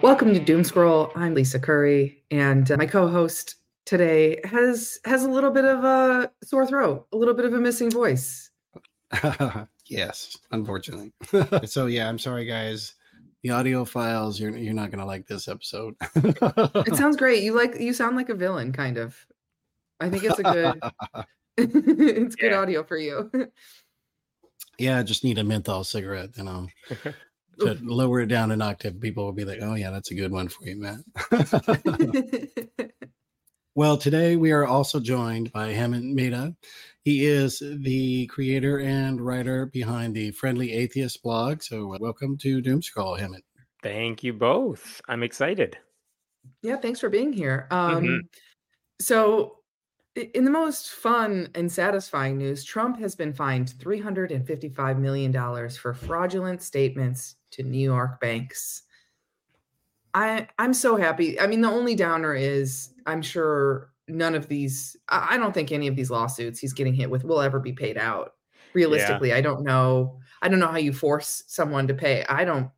Welcome to Doomscroll. I'm Lisa Curry, and uh, my co-host today has has a little bit of a sore throat, a little bit of a missing voice. yes, unfortunately. so yeah, I'm sorry, guys. The audio files, you're you're not gonna like this episode. it sounds great. You like you sound like a villain, kind of. I think it's a good. it's good audio for you. yeah, I just need a menthol cigarette, you know to lower it down an octave, people will be like, "Oh yeah, that's a good one for you, Matt." well, today we are also joined by Hemant Mehta. He is the creator and writer behind the Friendly Atheist blog. So, welcome to Doomscroll, Hemant. Thank you both. I'm excited. Yeah, thanks for being here. Um, mm-hmm. So, in the most fun and satisfying news, Trump has been fined $355 million for fraudulent statements to New York banks. I I'm so happy. I mean, the only downer is I'm sure none of these I don't think any of these lawsuits he's getting hit with will ever be paid out. Realistically, yeah. I don't know. I don't know how you force someone to pay. I don't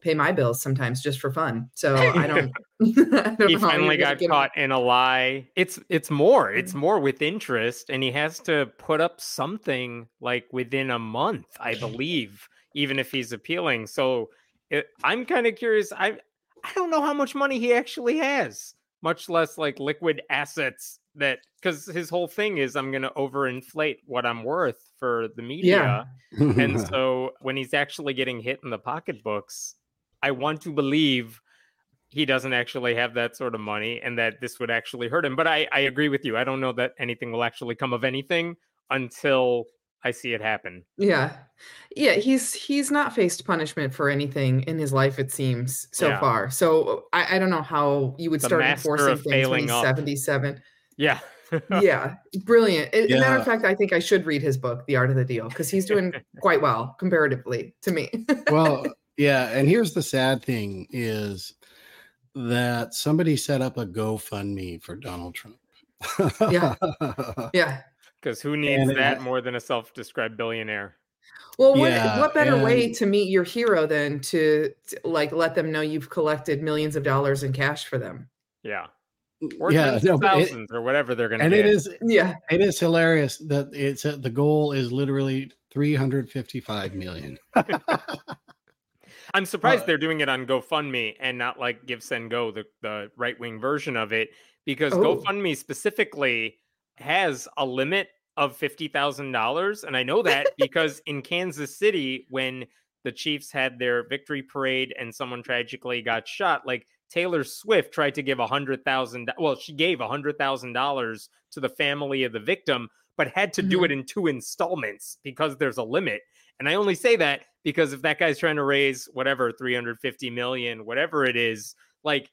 pay my bills sometimes just for fun. So I don't. He finally got caught in a lie. It's it's more. It's more with interest, and he has to put up something like within a month, I believe, even if he's appealing. So it, I'm kind of curious. I I don't know how much money he actually has, much less like liquid assets that because his whole thing is I'm going to overinflate what I'm worth for the media. Yeah. and so when he's actually getting hit in the pocketbooks, I want to believe he doesn't actually have that sort of money and that this would actually hurt him. But I, I agree with you. I don't know that anything will actually come of anything until I see it happen. Yeah. Yeah, he's he's not faced punishment for anything in his life, it seems, so yeah. far. So I, I don't know how you would the start enforcing things when he's up. 77. Yeah. yeah, brilliant. As a matter of fact, I think I should read his book, The Art of the Deal, because he's doing quite well comparatively to me. well, yeah, and here's the sad thing is that somebody set up a GoFundMe for Donald Trump. yeah. Yeah. Because who needs and that it, more than a self-described billionaire? Well, what, yeah, what better and, way to meet your hero than to, to, like let them know you've collected millions of dollars in cash for them? Yeah. Or yeah, no, thousands it, or whatever they're going to. And get. it is, yeah, it is hilarious that it's uh, the goal is literally 355 million. I'm surprised uh, they're doing it on GoFundMe and not like GiveSendGo, the, the right wing version of it, because oh. GoFundMe specifically has a limit of fifty thousand dollars, and I know that because in Kansas City, when the Chiefs had their victory parade and someone tragically got shot, like Taylor Swift tried to give a hundred thousand. Well, she gave a hundred thousand dollars to the family of the victim, but had to mm-hmm. do it in two installments because there's a limit. And I only say that because if that guy's trying to raise whatever 350 million, whatever it is, like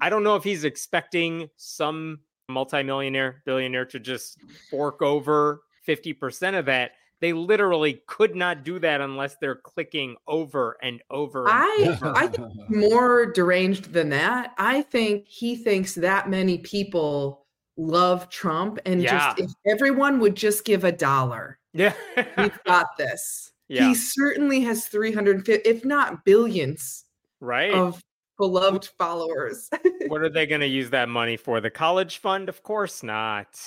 I don't know if he's expecting some multimillionaire billionaire to just fork over 50% of that. They literally could not do that unless they're clicking over and over. And I over. I think more deranged than that. I think he thinks that many people love Trump and yeah. just if everyone would just give a dollar. Yeah. we've got this. Yeah. He certainly has 350, if not billions, right, of beloved followers. what are they going to use that money for? The college fund? Of course not.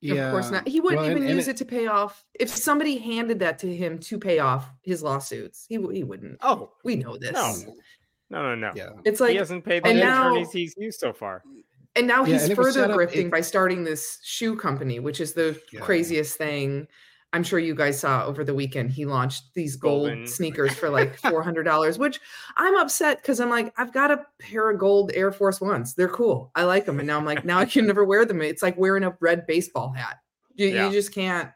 Yeah. Of course not. He wouldn't well, even and, use and it, it, to pay off. If somebody handed that to him to pay off his lawsuits, he he wouldn't. Oh, we know this. No, no, no, no. Yeah. It's like he hasn't paid the attorneys now, he's used so far. And now yeah, he's and further grifting it, by starting this shoe company, which is the yeah. craziest thing I'm sure you guys saw over the weekend, he launched these gold Golden. sneakers for like $400, which I'm upset because I'm like, I've got a pair of gold Air Force Ones. They're cool. I like them. And now I'm like, now I can never wear them. It's like wearing a red baseball hat. You, yeah. you just can't,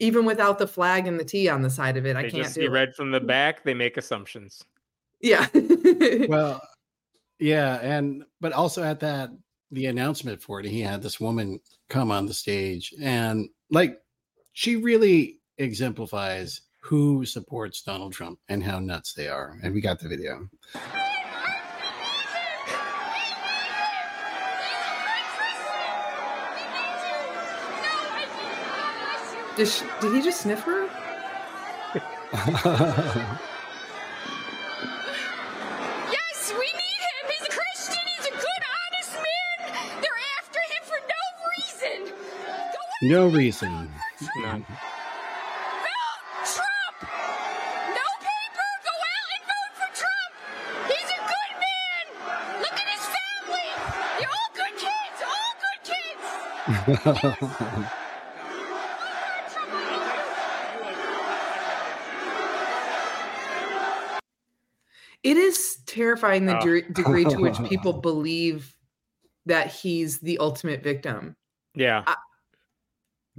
even without the flag and the T on the side of it, they I can't just do it. red from the back. They make assumptions. Yeah. well, yeah. And, but also at that, the announcement for it, he had this woman come on the stage and like, she really exemplifies who supports Donald Trump and how nuts they are. And we got the video. Did, she, did he just sniff her? yes, we need him. He's a Christian. He's a good, honest man. They're after him for no reason. No reason. None. it is terrifying the de- degree to which people believe that he's the ultimate victim. Yeah. I-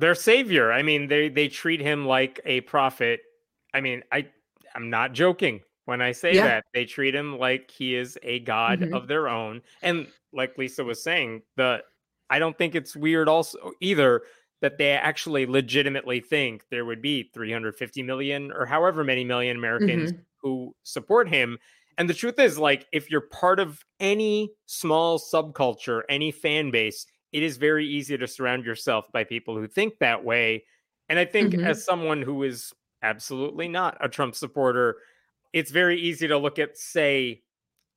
their savior. I mean, they they treat him like a prophet. I mean, I I'm not joking when I say yeah. that. They treat him like he is a god mm-hmm. of their own. And like Lisa was saying, the I don't think it's weird also either that they actually legitimately think there would be 350 million or however many million Americans mm-hmm. who support him. And the truth is, like, if you're part of any small subculture, any fan base, it is very easy to surround yourself by people who think that way. And I think, mm-hmm. as someone who is absolutely not a Trump supporter, it's very easy to look at, say,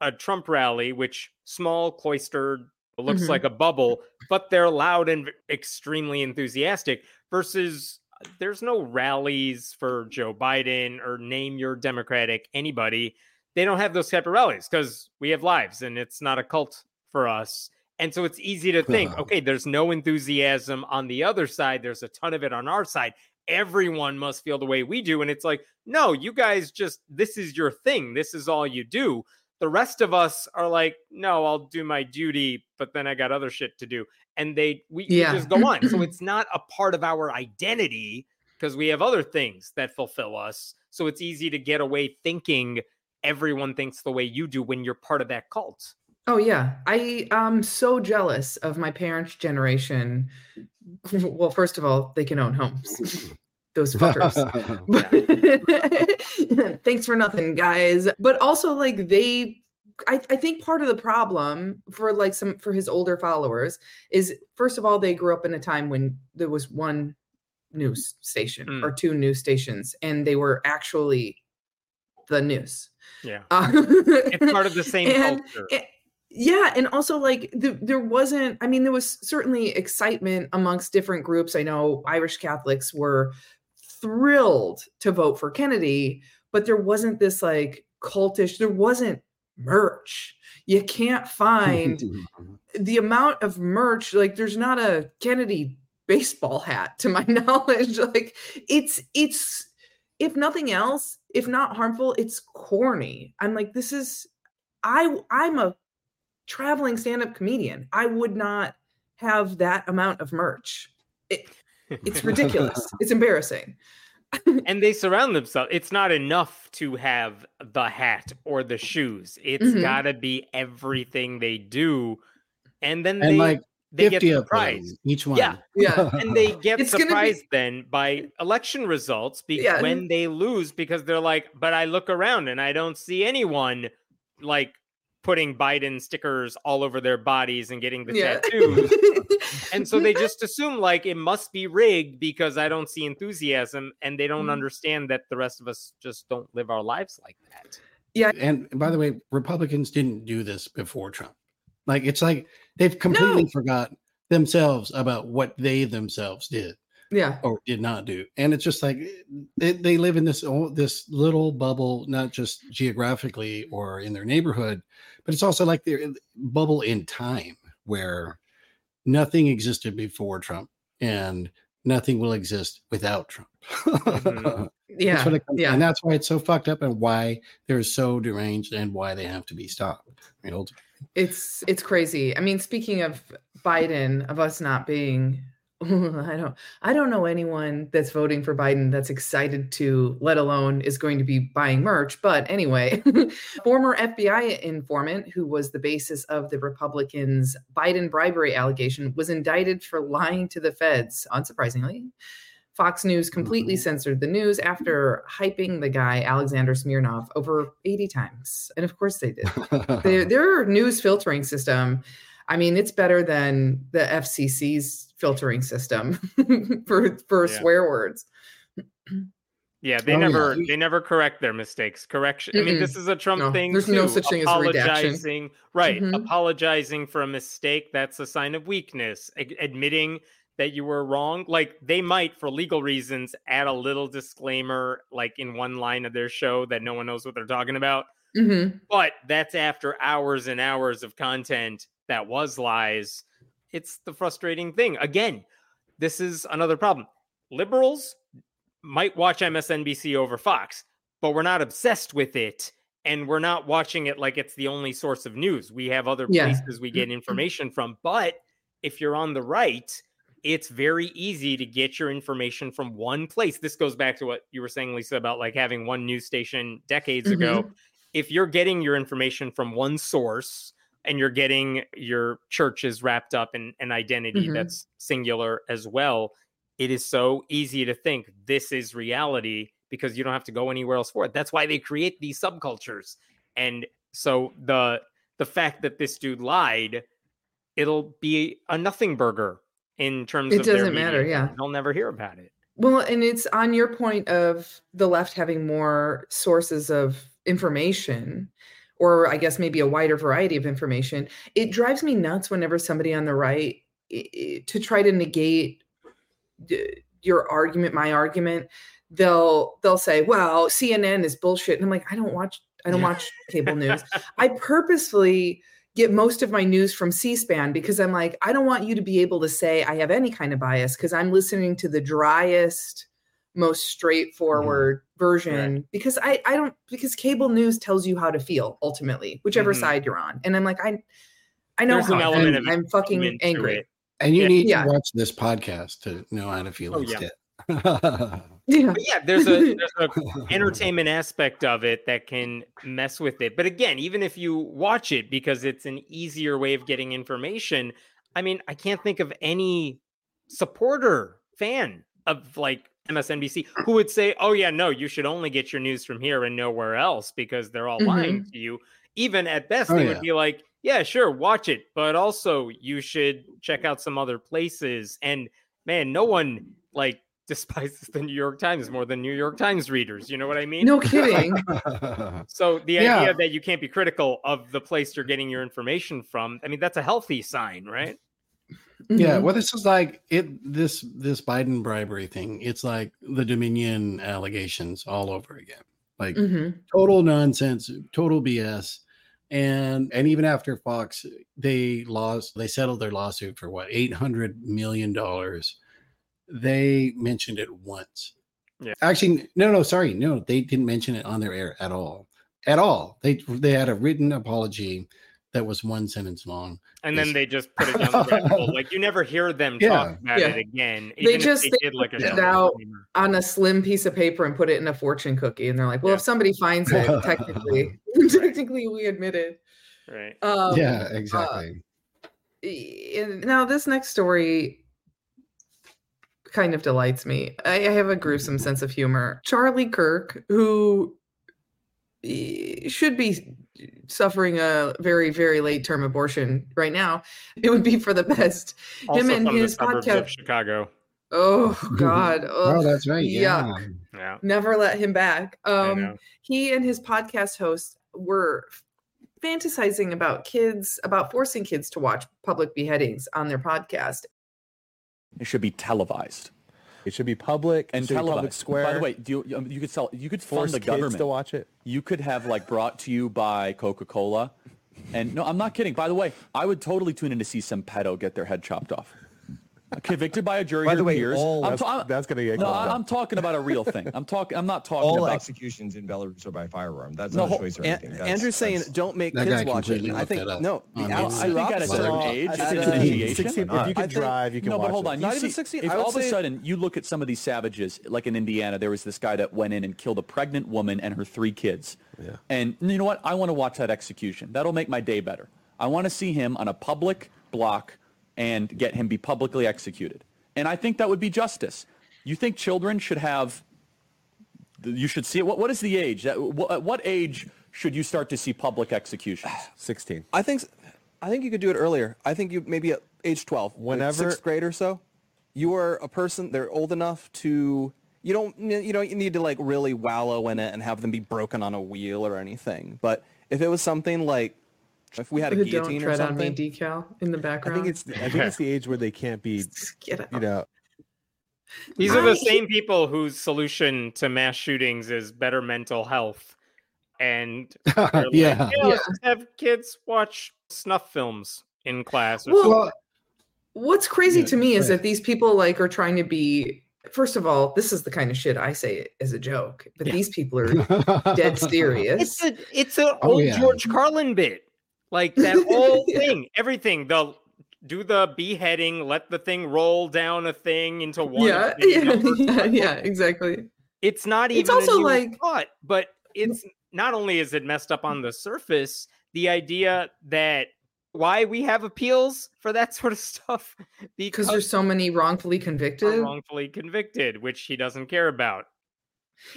a Trump rally, which small, cloistered, looks mm-hmm. like a bubble, but they're loud and extremely enthusiastic versus uh, there's no rallies for Joe Biden or name your Democratic anybody. They don't have those type of rallies because we have lives and it's not a cult for us. And so it's easy to think, uh-huh. okay, there's no enthusiasm on the other side. There's a ton of it on our side. Everyone must feel the way we do. And it's like, no, you guys just, this is your thing. This is all you do. The rest of us are like, no, I'll do my duty, but then I got other shit to do. And they, we, yeah. we just go on. so it's not a part of our identity because we have other things that fulfill us. So it's easy to get away thinking everyone thinks the way you do when you're part of that cult. Oh yeah, I am so jealous of my parents' generation. Well, first of all, they can own homes. Those fuckers. Thanks for nothing, guys. But also, like they, I, I think part of the problem for like some for his older followers is first of all they grew up in a time when there was one news station mm. or two news stations, and they were actually the news. Yeah, uh, it's part of the same and, culture. And, yeah and also like the, there wasn't i mean there was certainly excitement amongst different groups. I know irish catholics were thrilled to vote for kennedy but there wasn't this like cultish there wasn't merch. You can't find the amount of merch like there's not a kennedy baseball hat to my knowledge. Like it's it's if nothing else if not harmful it's corny. I'm like this is i i'm a traveling stand-up comedian. I would not have that amount of merch. It, it's ridiculous. it's embarrassing. and they surround themselves. It's not enough to have the hat or the shoes. It's mm-hmm. got to be everything they do. And then and they like they get surprised. Each one. Yeah. Yeah. and they get it's surprised be... then by election results because yeah. when they lose because they're like, but I look around and I don't see anyone like putting Biden stickers all over their bodies and getting the yeah. tattoos. and so they just assume like it must be rigged because I don't see enthusiasm and they don't mm. understand that the rest of us just don't live our lives like that. Yeah. And by the way, Republicans didn't do this before Trump. Like it's like they've completely no. forgot themselves about what they themselves did yeah or did not do and it's just like they, they live in this this little bubble not just geographically or in their neighborhood but it's also like the bubble in time where nothing existed before Trump and nothing will exist without Trump. mm-hmm. Yeah. yeah. And that's why it's so fucked up and why they're so deranged and why they have to be stopped. I mean, it's it's crazy. I mean, speaking of Biden, of us not being I don't I don't know anyone that's voting for Biden that's excited to let alone is going to be buying merch but anyway former FBI informant who was the basis of the Republicans Biden bribery allegation was indicted for lying to the feds unsurprisingly Fox News completely mm-hmm. censored the news after hyping the guy Alexander Smirnov over 80 times and of course they did their, their news filtering system I mean, it's better than the FCC's filtering system for for yeah. swear words. Yeah, they oh, never yeah. they never correct their mistakes. Correction. Mm-mm. I mean, this is a Trump no, thing. There's too. no such thing as apologizing. Right, mm-hmm. apologizing for a mistake. That's a sign of weakness. A- admitting that you were wrong. Like they might, for legal reasons, add a little disclaimer, like in one line of their show that no one knows what they're talking about. Mm-hmm. But that's after hours and hours of content that was lies. It's the frustrating thing. Again, this is another problem. Liberals might watch MSNBC over Fox, but we're not obsessed with it. And we're not watching it like it's the only source of news. We have other Yeah. places we get Mhm. information from. But if you're on the right, it's very easy to get your information from one place. This goes back to what you were saying, Lisa, about like having one news station decades ago. If you're getting your information from one source and you're getting your churches wrapped up in an identity Mhm. that's singular as well, it is so easy to think this is reality because you don't have to go anywhere else for it. That's why they create these subcultures. And so the the fact that this dude lied, it'll be a nothing burger in terms It of doesn't matter, media. yeah. They'll never hear about it. Well, and it's on your point of the left having more sources of information, or I guess maybe a wider variety of information. It drives me nuts whenever somebody on the right to try to negate d- your argument, my argument. They'll they'll say, "Well, CNN is bullshit," and I'm like, I don't watch I don't watch cable news. I purposefully get most of my news from C-SPAN because I'm like, I don't want you to be able to say I have any kind of bias because I'm listening to the driest, most straightforward version because I I don't because cable news tells you how to feel ultimately, whichever Mhm. side you're on. And I'm like, I I know There's how an I element feel. of I'm fucking angry. it. And you Yeah. need Yeah. to watch this podcast to know how to feel Oh, yeah. instead. Yeah. But yeah, there's a there's a entertainment aspect of it that can mess with it. But again, even if you watch it because it's an easier way of getting information, I mean, I can't think of any supporter fan of like MSNBC who would say, "Oh yeah, no, you should only get your news from here and nowhere else because they're all lying mm-hmm. to you." Even at best, Oh, they yeah. would be like, "Yeah, sure, watch it, but also you should check out some other places." And man, no one like despises the New York Times more than New York Times readers. You know what I mean? No kidding. So the Yeah. idea that you can't be critical of the place you're getting your information from, I mean, that's a healthy sign, right? Yeah, Mhm. well, this is like it. This this Biden bribery thing. It's like the Dominion allegations all over again. Like Mhm. total nonsense, total BS. And and even after Fox, they lost. They settled their lawsuit for what eight hundred million dollars. They mentioned it once. Yeah. Actually, no, no, sorry, no, they didn't mention it on their air at all, at all. They they had a written apology that was one sentence long. And Yes. then they just put it down the rabbit hole. Like you never hear them Yeah. talk about Yeah. it again. They even just- they they did like a put it out on a slim piece of paper and put it in a fortune cookie. And they're like, well, Yeah. if somebody finds it, technically, technically we admitted. right? Um, yeah, exactly. and now this next story kind of delights me. I, I have a gruesome sense of humor. Charlie Kirk, who should be suffering a very, very late term abortion right now, it would be for the best. Also Him and from the his of podcast. Chicago. Oh God! oh, Ugh, that's right. yeah. Yeah. Yeah. never let him back. Um, he and his podcast host were fantasizing about kids, about forcing kids to watch public beheadings on their podcast. It should be televised It should be public and should televised. public square. By the way, do you, um, you could sell. You could fund force the kids government to watch it. You could have like brought to you by Coca Cola, and no, I'm not kidding. By the way, I would totally tune in to see some pedo get their head chopped off. Convicted by a jury. By the your way, peers. all- I'm that's- ta- that's gonna get No, called I, I'm talking about a real thing. I'm talking. I'm not talking all about. executions in Belarus are by firearm. That's No, not a choice or An- anything. That's- Andrew's saying don't make kids watch it. I think no, the on I think at a certain age, it's an initiation. 16 if you can drive, you can no, but hold on. Not even see, 16, If all of a sudden you look at some of these savages, like in Indiana, there was this guy that went in and killed a pregnant woman and her three kids. Yeah. And you know what? I want to watch that execution. That'll make my day better. I want to see him on a public block and get him be publicly executed. And I think that would be justice. You think children should have? You should see it. What, what is the age? That, what, at what age should you start to see public executions? 16. I think I think you could do it earlier. I think you maybe at age 12, like Whenever- sixth grade or so. You are a person. They're old enough to. You don't. You don't need to like really wallow in it and have them be broken on a wheel or anything. But if it was something like If we had a The guillotine don't or tread on me something, decal in the I background. think it's I think it's the age where they can't be, Get out. you know, These are the same people whose solution to mass shootings is better mental health. And they're like, yeah. "Yeah, just have kids watch snuff films in class. Well, something." What's crazy Yeah, to me is that these people like are trying to be. First of all, this is the kind of shit I say as a joke, but Yeah. these people are dead serious. It's a it's an Oh, old yeah. George Carlin bit. Like that whole Yeah. thing, everything. The do the beheading, let the thing roll down a thing into one. yeah, yeah, yeah, yeah, exactly. It's not even It's also like- thought, but it's not only is it messed up on the surface, the idea that why we have appeals for that sort of stuff Because there's so many wrongfully convicted. wrongfully convicted, which he doesn't care about.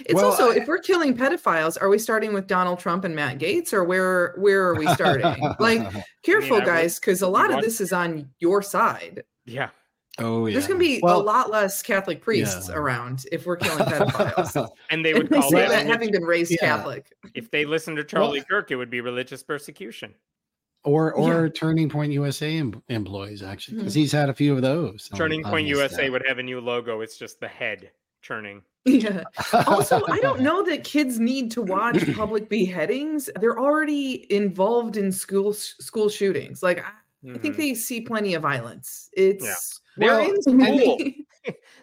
It's Well, also I- if we're killing pedophiles, are we starting with Donald Trump and Matt Gaetz, or where where are we starting? like, careful, I would- guys, because a lot of this is on your side. Yeah. oh yeah. There's going to be Well, a lot less Catholic priests Yeah. around if we're killing pedophiles. And they would call say that, that having been raised Yeah. Catholic. if they listened to Charlie Kirk, it would be religious persecution. or or Yeah. Turning Point USA em- employees actually, because Mhm. he's had a few of those. Turning on Point his USA staff. would have a new logo. It's just the head churning. Yeah. Also, I don't know that kids need to watch public beheadings. They're already involved in school school shootings. Like I, I think Mhm. they see plenty of violence. It's They're in school. mean,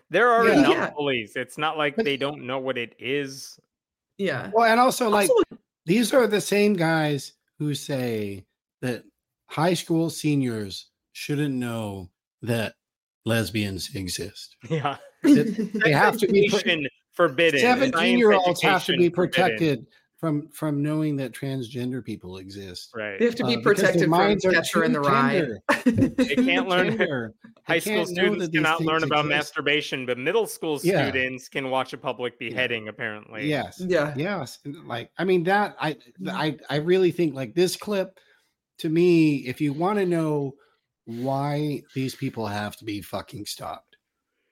There are Yeah. enough Yeah. bullies. It's not like But- they don't know what it is. yeah. Well, and also like Also, these are the same guys who say that high school seniors shouldn't know that lesbians exist. Yeah. They have to be put- forbidden. 17 year olds have to education be forbidden. protected from from knowing that transgender people exist. Right. they have to be Uh, because their protected from minds are Catcher in the Rye. They can't learn. Gender. High school students that these cannot learn about exist. masturbation, but middle school Yeah. students can watch a public beheading. Apparently. Yes. Yeah. Yes. Like I mean that I I I really think like this clip to me, if you want to know why these people have to be fucking stopped,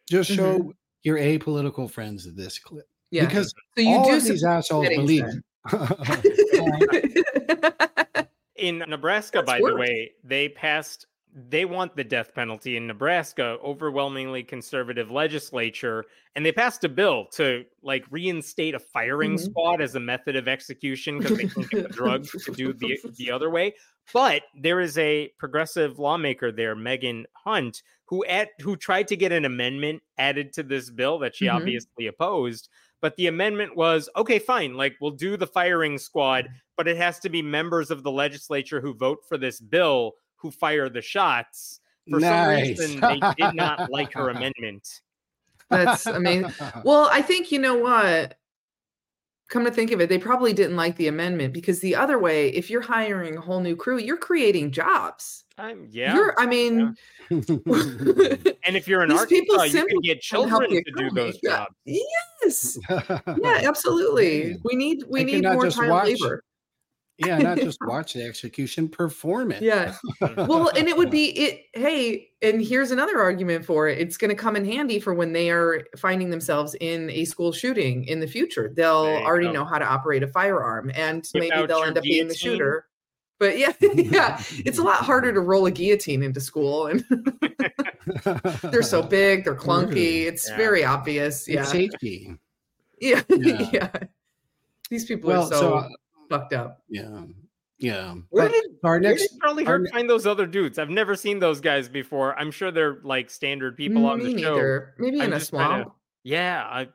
just show mm-hmm. your apolitical friends this clip. Yeah. Because so you all do of these assholes believe. In Nebraska, That's by the way, they passed. They want the death penalty in Nebraska, overwhelmingly conservative legislature, and they passed a bill to like reinstate a firing Mhm. squad as a method of execution because they can't get the drugs to do the the other way. But there is a progressive lawmaker there, Megan Hunt, who at who tried to get an amendment added to this bill that she Mhm. obviously opposed. But the amendment was okay, fine, like we'll do the firing squad, but it has to be members of the legislature who vote for this bill who fire the shots. For some reason, they did not like her amendment. That's amazing. Well, I think you know what. Come to think of it, they probably didn't like the amendment because the other way, if you're hiring a whole new crew, you're creating jobs. Um, yeah. You're, I mean, and if you're an these people Arkansas, you can get children the to do those jobs. yes, yeah, absolutely. We need we They need more just child watch labor. Yeah, not just watch the execution, perform it. Yeah. Well, and it would be it. Hey, and here's another argument for it. It's going to come in handy for when they are finding themselves in a school shooting in the future. They'll already go. know how to operate a firearm, and Whip maybe they'll end up being the shooter. But yeah, yeah, it's a lot harder to roll a guillotine into school, and they're so big, they're clunky. It's Yeah. very obvious. It's Yeah, safety. yeah, Yeah. yeah. These people Well, are so, so uh, fucked up. yeah, yeah. Where But did, our where next did Charlie our Hurt find those other dudes? I've never seen those guys before. I'm sure they're like standard people on Me the show. neither. Maybe I'm in a just trying to- swamp. Yeah, I,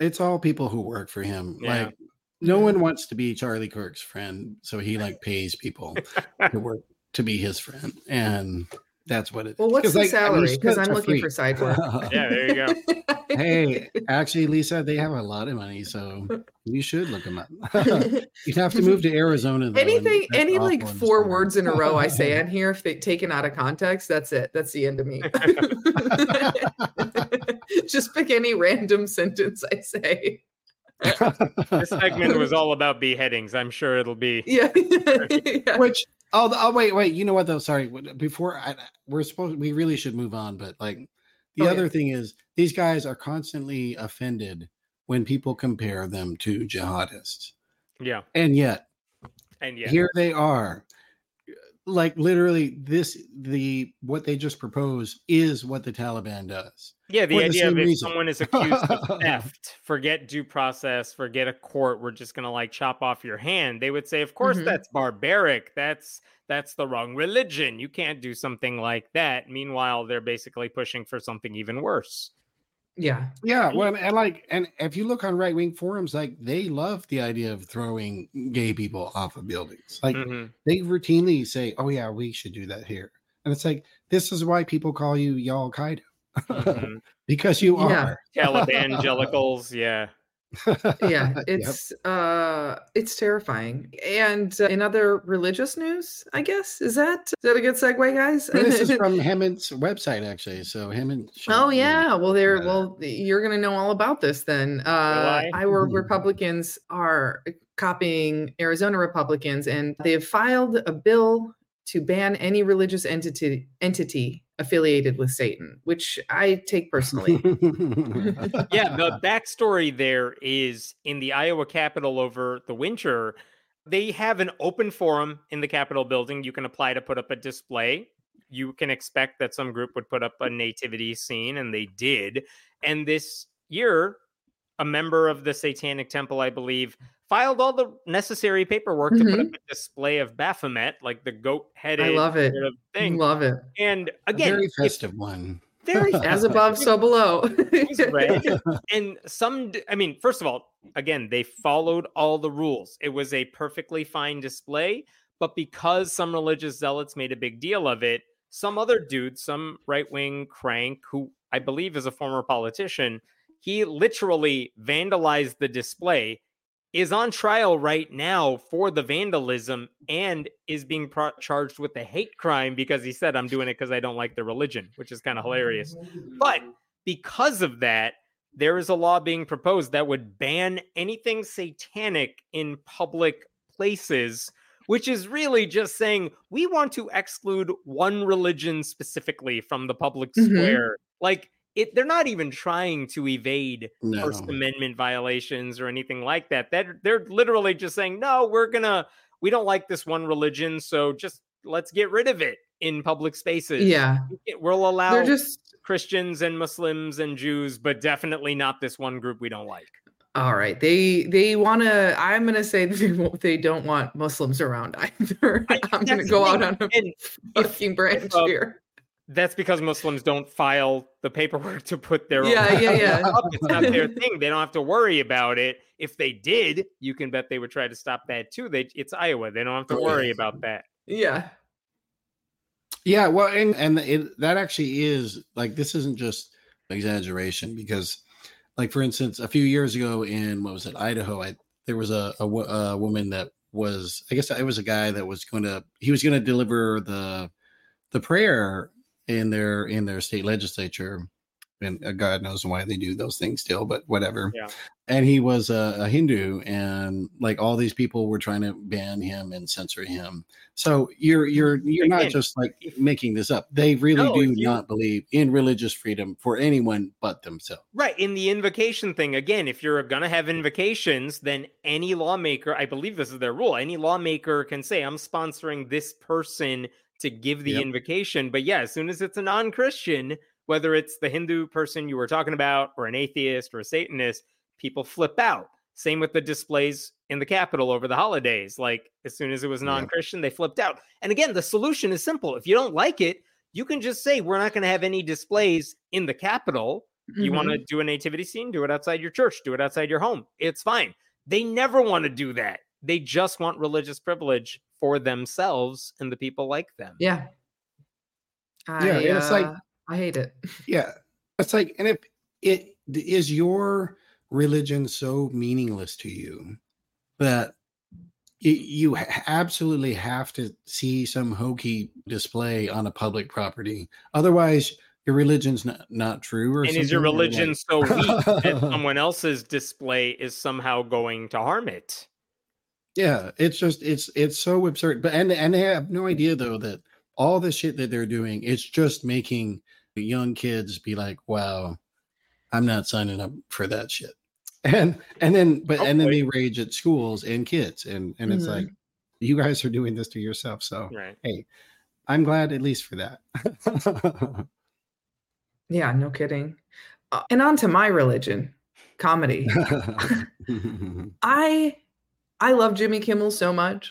it's all people who work for him. Yeah. Like no Mm-hmm. one wants to be Charlie Kirk's friend, so he like pays people to work to be his friend, and that's what it is. Well, what's the like, salary? Because scripts I'm looking free. for side work. yeah. There you go. hey, actually, Lisa, they have a lot of money, so you should look them up. You'd have to move to Arizona. Though, Anything, any like four summer. words in a row I say on here, if they taken out of context, that's it. That's the end of me. Just pick any random sentence I say. This segment was all about beheadings. I'm sure it'll be. Yeah. yeah. Which oh, the- oh wait wait you know what though sorry before I, we're supposed we really should move on but like the Oh, yeah. other thing is these guys are constantly offended when people compare them to jihadists Yeah. and yet And yet, here they are like literally this the what they just proposed is what the Taliban does. Yeah, the For the idea of if reason. someone is accused of theft, forget due process, forget a court, we're just gonna like chop off your hand. They would say, of course, Mhm. that's barbaric. That's that's the wrong religion. You can't do something like that. Meanwhile, they're basically pushing for something even worse. Yeah. Yeah, well, and like, and if you look on right wing forums, like they love the idea of throwing gay people off of buildings. Like Mhm. they routinely say, "Oh yeah, we should do that here," and it's like this is why people call you Y'all Qaeda Mhm. because you Yeah. are. Televangelicals, yeah. yeah Yep. it's uh it's terrifying and uh, in other religious news i guess is that is that a good segue guys this is from Hemant's website, actually. So Hemant. oh yeah well they're well you're gonna know all about this then uh I? iowa Mhm. republicans are copying arizona republicans and they've filed a bill to ban any religious entity entity affiliated with satan which i take personally yeah, the backstory there is in the Iowa Capitol over the winter, they have an open forum in the Capitol building. You can apply to put up a display. You can expect that some group would put up a nativity scene, and they did. And this year, a member of the Satanic Temple, I believe, filed all the necessary paperwork to put up mm-hmm. a display of Baphomet, like the goat headed i love it sort of thing. love it And A again, very festive one. very as above so below it was red. and some, I mean first of all again they followed all the rules it was a perfectly fine display but because some religious zealots made a big deal of it some other dude some right-wing crank who i believe is a former politician he literally vandalized the display is on trial right now for the vandalism and is being pro- charged with a hate crime because he said i'm doing it because i don't like the religion which is kind of hilarious but because of that, there is a law being proposed that would ban anything satanic in public places, which is really just saying we want to exclude one religion specifically from the public Mhm. square. Like it, they're not even trying to evade No. First Amendment violations or anything like that. They're, they're literally just saying, no, we're gonna, we don't like this one religion, so just let's get rid of it in public spaces. yeah We'll allow they're just Christians and Muslims and Jews, but definitely not this one group we don't like. All right. They they want to. I'm going to say they, they don't want Muslims around either. I- I'm going to go out on a fucking branch uh, here. That's because Muslims don't file the paperwork to put their Yeah, own yeah, yeah. up. It's not their thing. They don't have to worry about it. If they did, you can bet they would try to stop that too. They it's Iowa. They don't have to Oh, worry about that. Yeah. Yeah, well, and and it, that actually is like this isn't just exaggeration because, like for instance, a few years ago in what was it, Idaho, I there was a a, a woman that was I guess it was a guy that was going to he was going to deliver the the prayer in their in their state legislature, and uh, God knows why they do those things still, but whatever. Yeah. And he was a, a Hindu, and like all these people were trying to ban him and censor him. So you're you're you're not just like making this up. They really No, do you- not believe in religious freedom for anyone but themselves. Right. In the invocation thing, again, if you're going to have invocations, then any lawmaker, I believe this is their rule, any lawmaker can say, I'm sponsoring this person to give the Yep. invocation. But yeah, as soon as it's a non Christian, whether it's the Hindu person you were talking about or an atheist or a Satanist, people flip out. Same with the displays in the Capitol over the holidays. Like, as soon as it was non Christian, they flipped out. And again, the solution is simple. If you don't like it, you can just say, We're not going to have any displays in the Capitol. You Mhm. want to do a nativity scene? Do it outside your church. Do it outside your home. It's fine. They never want to do that. They just want religious privilege for themselves and the people like them. Yeah. I, Yeah, and it's like- uh, I hate it. Yeah, it's like, and if it is your religion so meaningless to you that y- you absolutely have to see some hokey display on a public property, otherwise your religion's not, not true. Or And is your something, or, like- religion so weak that someone else's display is somehow going to harm it? Yeah, it's just it's it's so absurd. But and and they have no idea though that all the shit that they're doing, it's just making the young kids be like, "Wow, I'm not signing up for that shit." And and then but and then they rage at schools and kids, and and it's Mhm. like, you guys are doing this to yourself. So Right. hey, I'm glad at least for that. Yeah, no kidding. Uh, and on to my religion, comedy. I I love Jimmy Kimmel so much.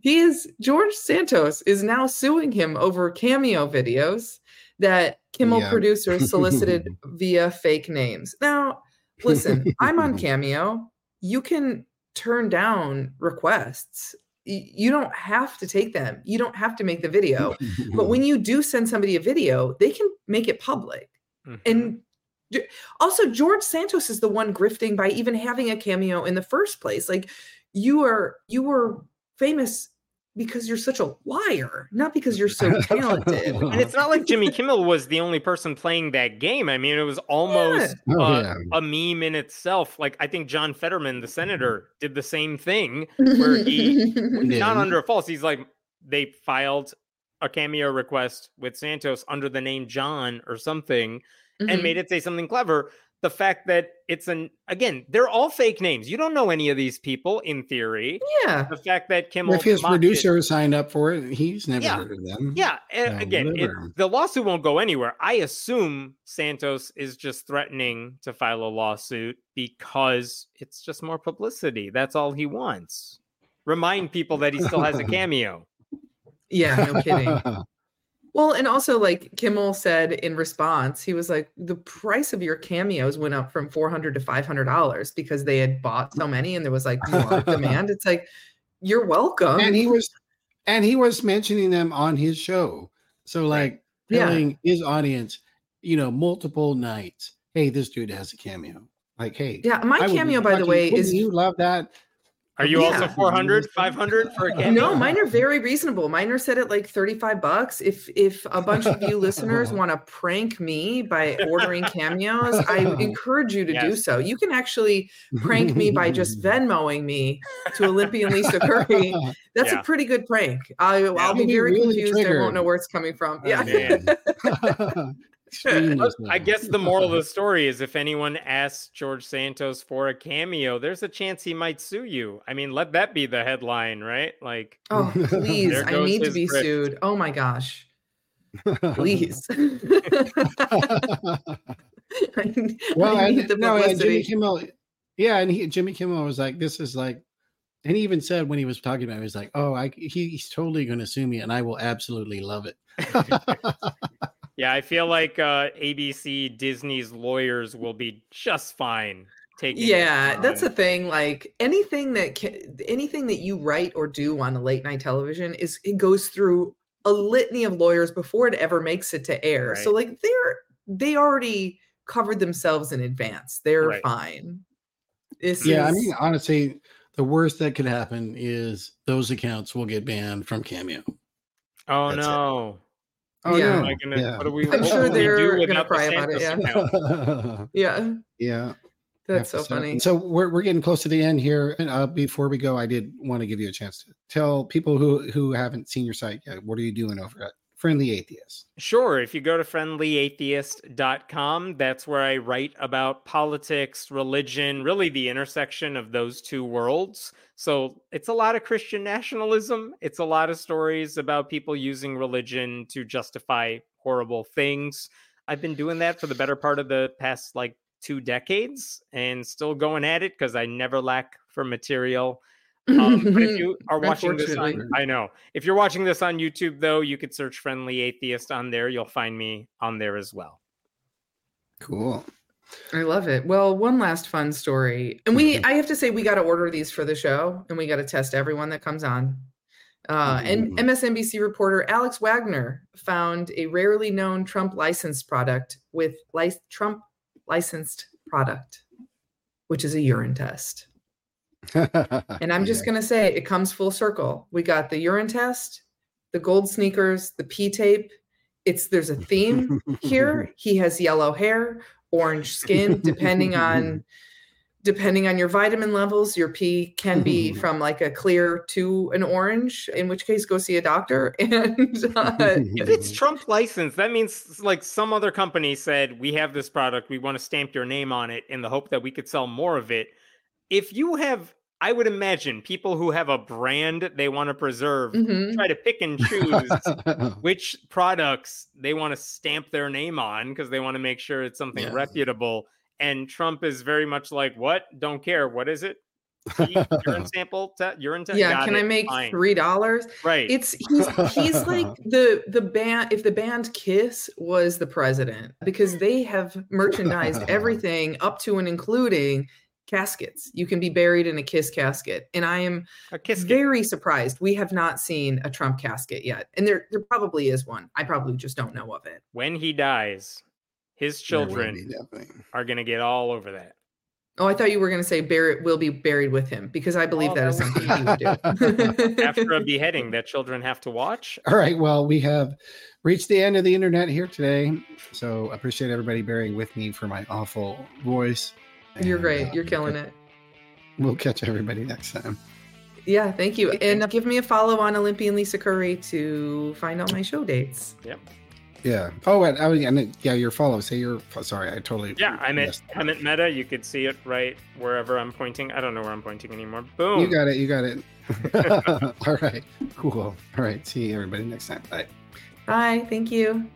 He is George Santos is now suing him over cameo videos that Kimmel Yeah. producers solicited via fake names. Now, listen, I'm on Cameo. You can turn down requests. You don't have to take them. You don't have to make the video. But when you do send somebody a video, they can make it public. Mhm. And Ge- also, George Santos is the one grifting by even having a cameo in the first place. Like you are, you were famous because you're such a liar, not because you're so talented. and it's not like Jimmy Kimmel was the only person playing that game. I mean, it was almost Oh, uh, yeah. a meme in itself. Like I think John Fetterman, the senator, did the same thing. Where he- Yeah. Not under a false. He's like they filed a cameo request with Santos under the name John or something, and Mhm. made it say something clever. The fact that it's an again, they're all fake names. You don't know any of these people in theory. yeah, The fact that Kimmel if his mocked it- producer signed up for it, he's never Yeah. heard of them. Yeah, a- Yeah, again, it, the lawsuit won't go anywhere. I assume Santos is just threatening to file a lawsuit because it's just more publicity. That's all he wants. Remind people that he still has a cameo. yeah, no kidding. Well, and also like Kimmel said in response, he was like, the price of your cameos went up from four hundred to five hundred dollars because they had bought so many and there was like demand. It's like, you're welcome. and he was and he was mentioning them on his show. So like Yeah. telling his audience, you know, multiple nights, hey, this dude has a cameo. Like, hey, yeah, my I would cameo, by the way, is you love that? Are you also Yeah. 400, 500 for a cameo? No, mine are very reasonable. Mine are set at like 35 bucks. If if a bunch of you listeners want to prank me by ordering cameos, I encourage you to do so. You can actually prank me by just Venmoing me to Olympian Lisa Curry. That's Yeah. a pretty good prank. I, I'll You'll be be very really confused. I triggered. won't know where it's coming from. Oh, Yeah. Man. Extremely But so. I guess the moral of the story is if anyone asks George Santos for a cameo, there's a chance he might sue you. I mean, let that be the headline, right? Like, Oh, please. I need to be grift. sued. Oh my gosh. Please. I, need- well, I and, need the no, and Jimmy. Kimmel, yeah, and he, Jimmy Kimmel was like, "This is like," and he even said when he was talking about, it, he was like, "Oh, I, he, he's totally going to sue me, and I will absolutely love it." Yeah, I feel like uh, ABC, Disney's lawyers will be just fine taking. it Yeah, that's the thing. Like anything that ca- anything that you write or do on a late night television is it goes through a litany of lawyers before it ever makes it to air. So like they're they already covered themselves in advance. They're Right. fine. This yeah, I mean, honestly, the worst that could happen is those accounts will get banned from Cameo. Oh That's it. No! Oh Yeah. No, I gonna, yeah. What do we? I'm what sure they're gonna without the cry about it, Santos account? yeah, yeah. that's so funny. So we're, we're getting close to the end here. And uh, before we go, I did want to give you a chance to tell people who who haven't seen your site yet. What are you doing over at Friendly Atheist? Sure. If you go to friendlyatheist.com, that's where I write about politics, religion, really the intersection of those two worlds. So it's a lot of Christian nationalism. It's a lot of stories about people using religion to justify horrible things. I've been doing that for the better part of the past like two decades and still going at it because I never lack for material. Um, but if you are watching this on, I know. If you're watching this on YouTube, though, you could search "Friendly Atheist" on there. You'll find me on there as well. Cool. I love it. Well, one last fun story. And we I have to say we got to order these for the show and we got to test everyone that comes on. Uh, and MSNBC reporter Alex Wagner found a rarely known Trump licensed product with lic- Trump licensed product, which is a urine test. And I'm just going to say it comes full circle. We got the urine test, the gold sneakers, the P tape. It's there's a theme here. He has yellow hair, orange skin, depending on depending on your vitamin levels, your pee can be from like a clear to an orange, in which case go see a doctor. And uh, If it's Trump licensed, that means like some other company said, "We have this product. We want to stamp your name on it in the hope that we could sell more of it." If you have I would imagine people who have a brand they want to preserve Mhm. try to pick and choose which products they want to stamp their name on because they want to make sure it's something Yeah. reputable. And Trump is very much like, "What? Don't care. What is it? Urine sample? Te- urine test? Yeah, Got can I make three dollars? Right. It's he's he's like the the band if the band Kiss was the president because they have merchandised everything up to and including caskets. You can be buried in a Kiss casket, and I am a kiss. very surprised we have not seen a Trump casket yet. And there there probably is one. I probably just don't know of it. when he dies, his children be, are going to get all over that. Oh, I thought you were going to say Barron will be buried with him because I believe Oh, that is something he would do. After a beheading that children have to watch. All right. Well, we have reached the end of the internet here today. So I appreciate everybody bearing with me for my awful voice. You're great. uh, You're killing it. We'll catch everybody next time. Yeah, thank you. And give me a follow on Olympian Lisa Curry to find out my show dates. Yep. Yeah. Oh, and, oh, yeah, and yeah, your follow. Say your. Sorry, I totally. Yeah, I'm at. I'm at Mehta. You could see it right wherever I'm pointing. I don't know where I'm pointing anymore. Boom. You got it. You got it. All right. Cool. All right. See everybody next time. Bye. Bye. Thank you.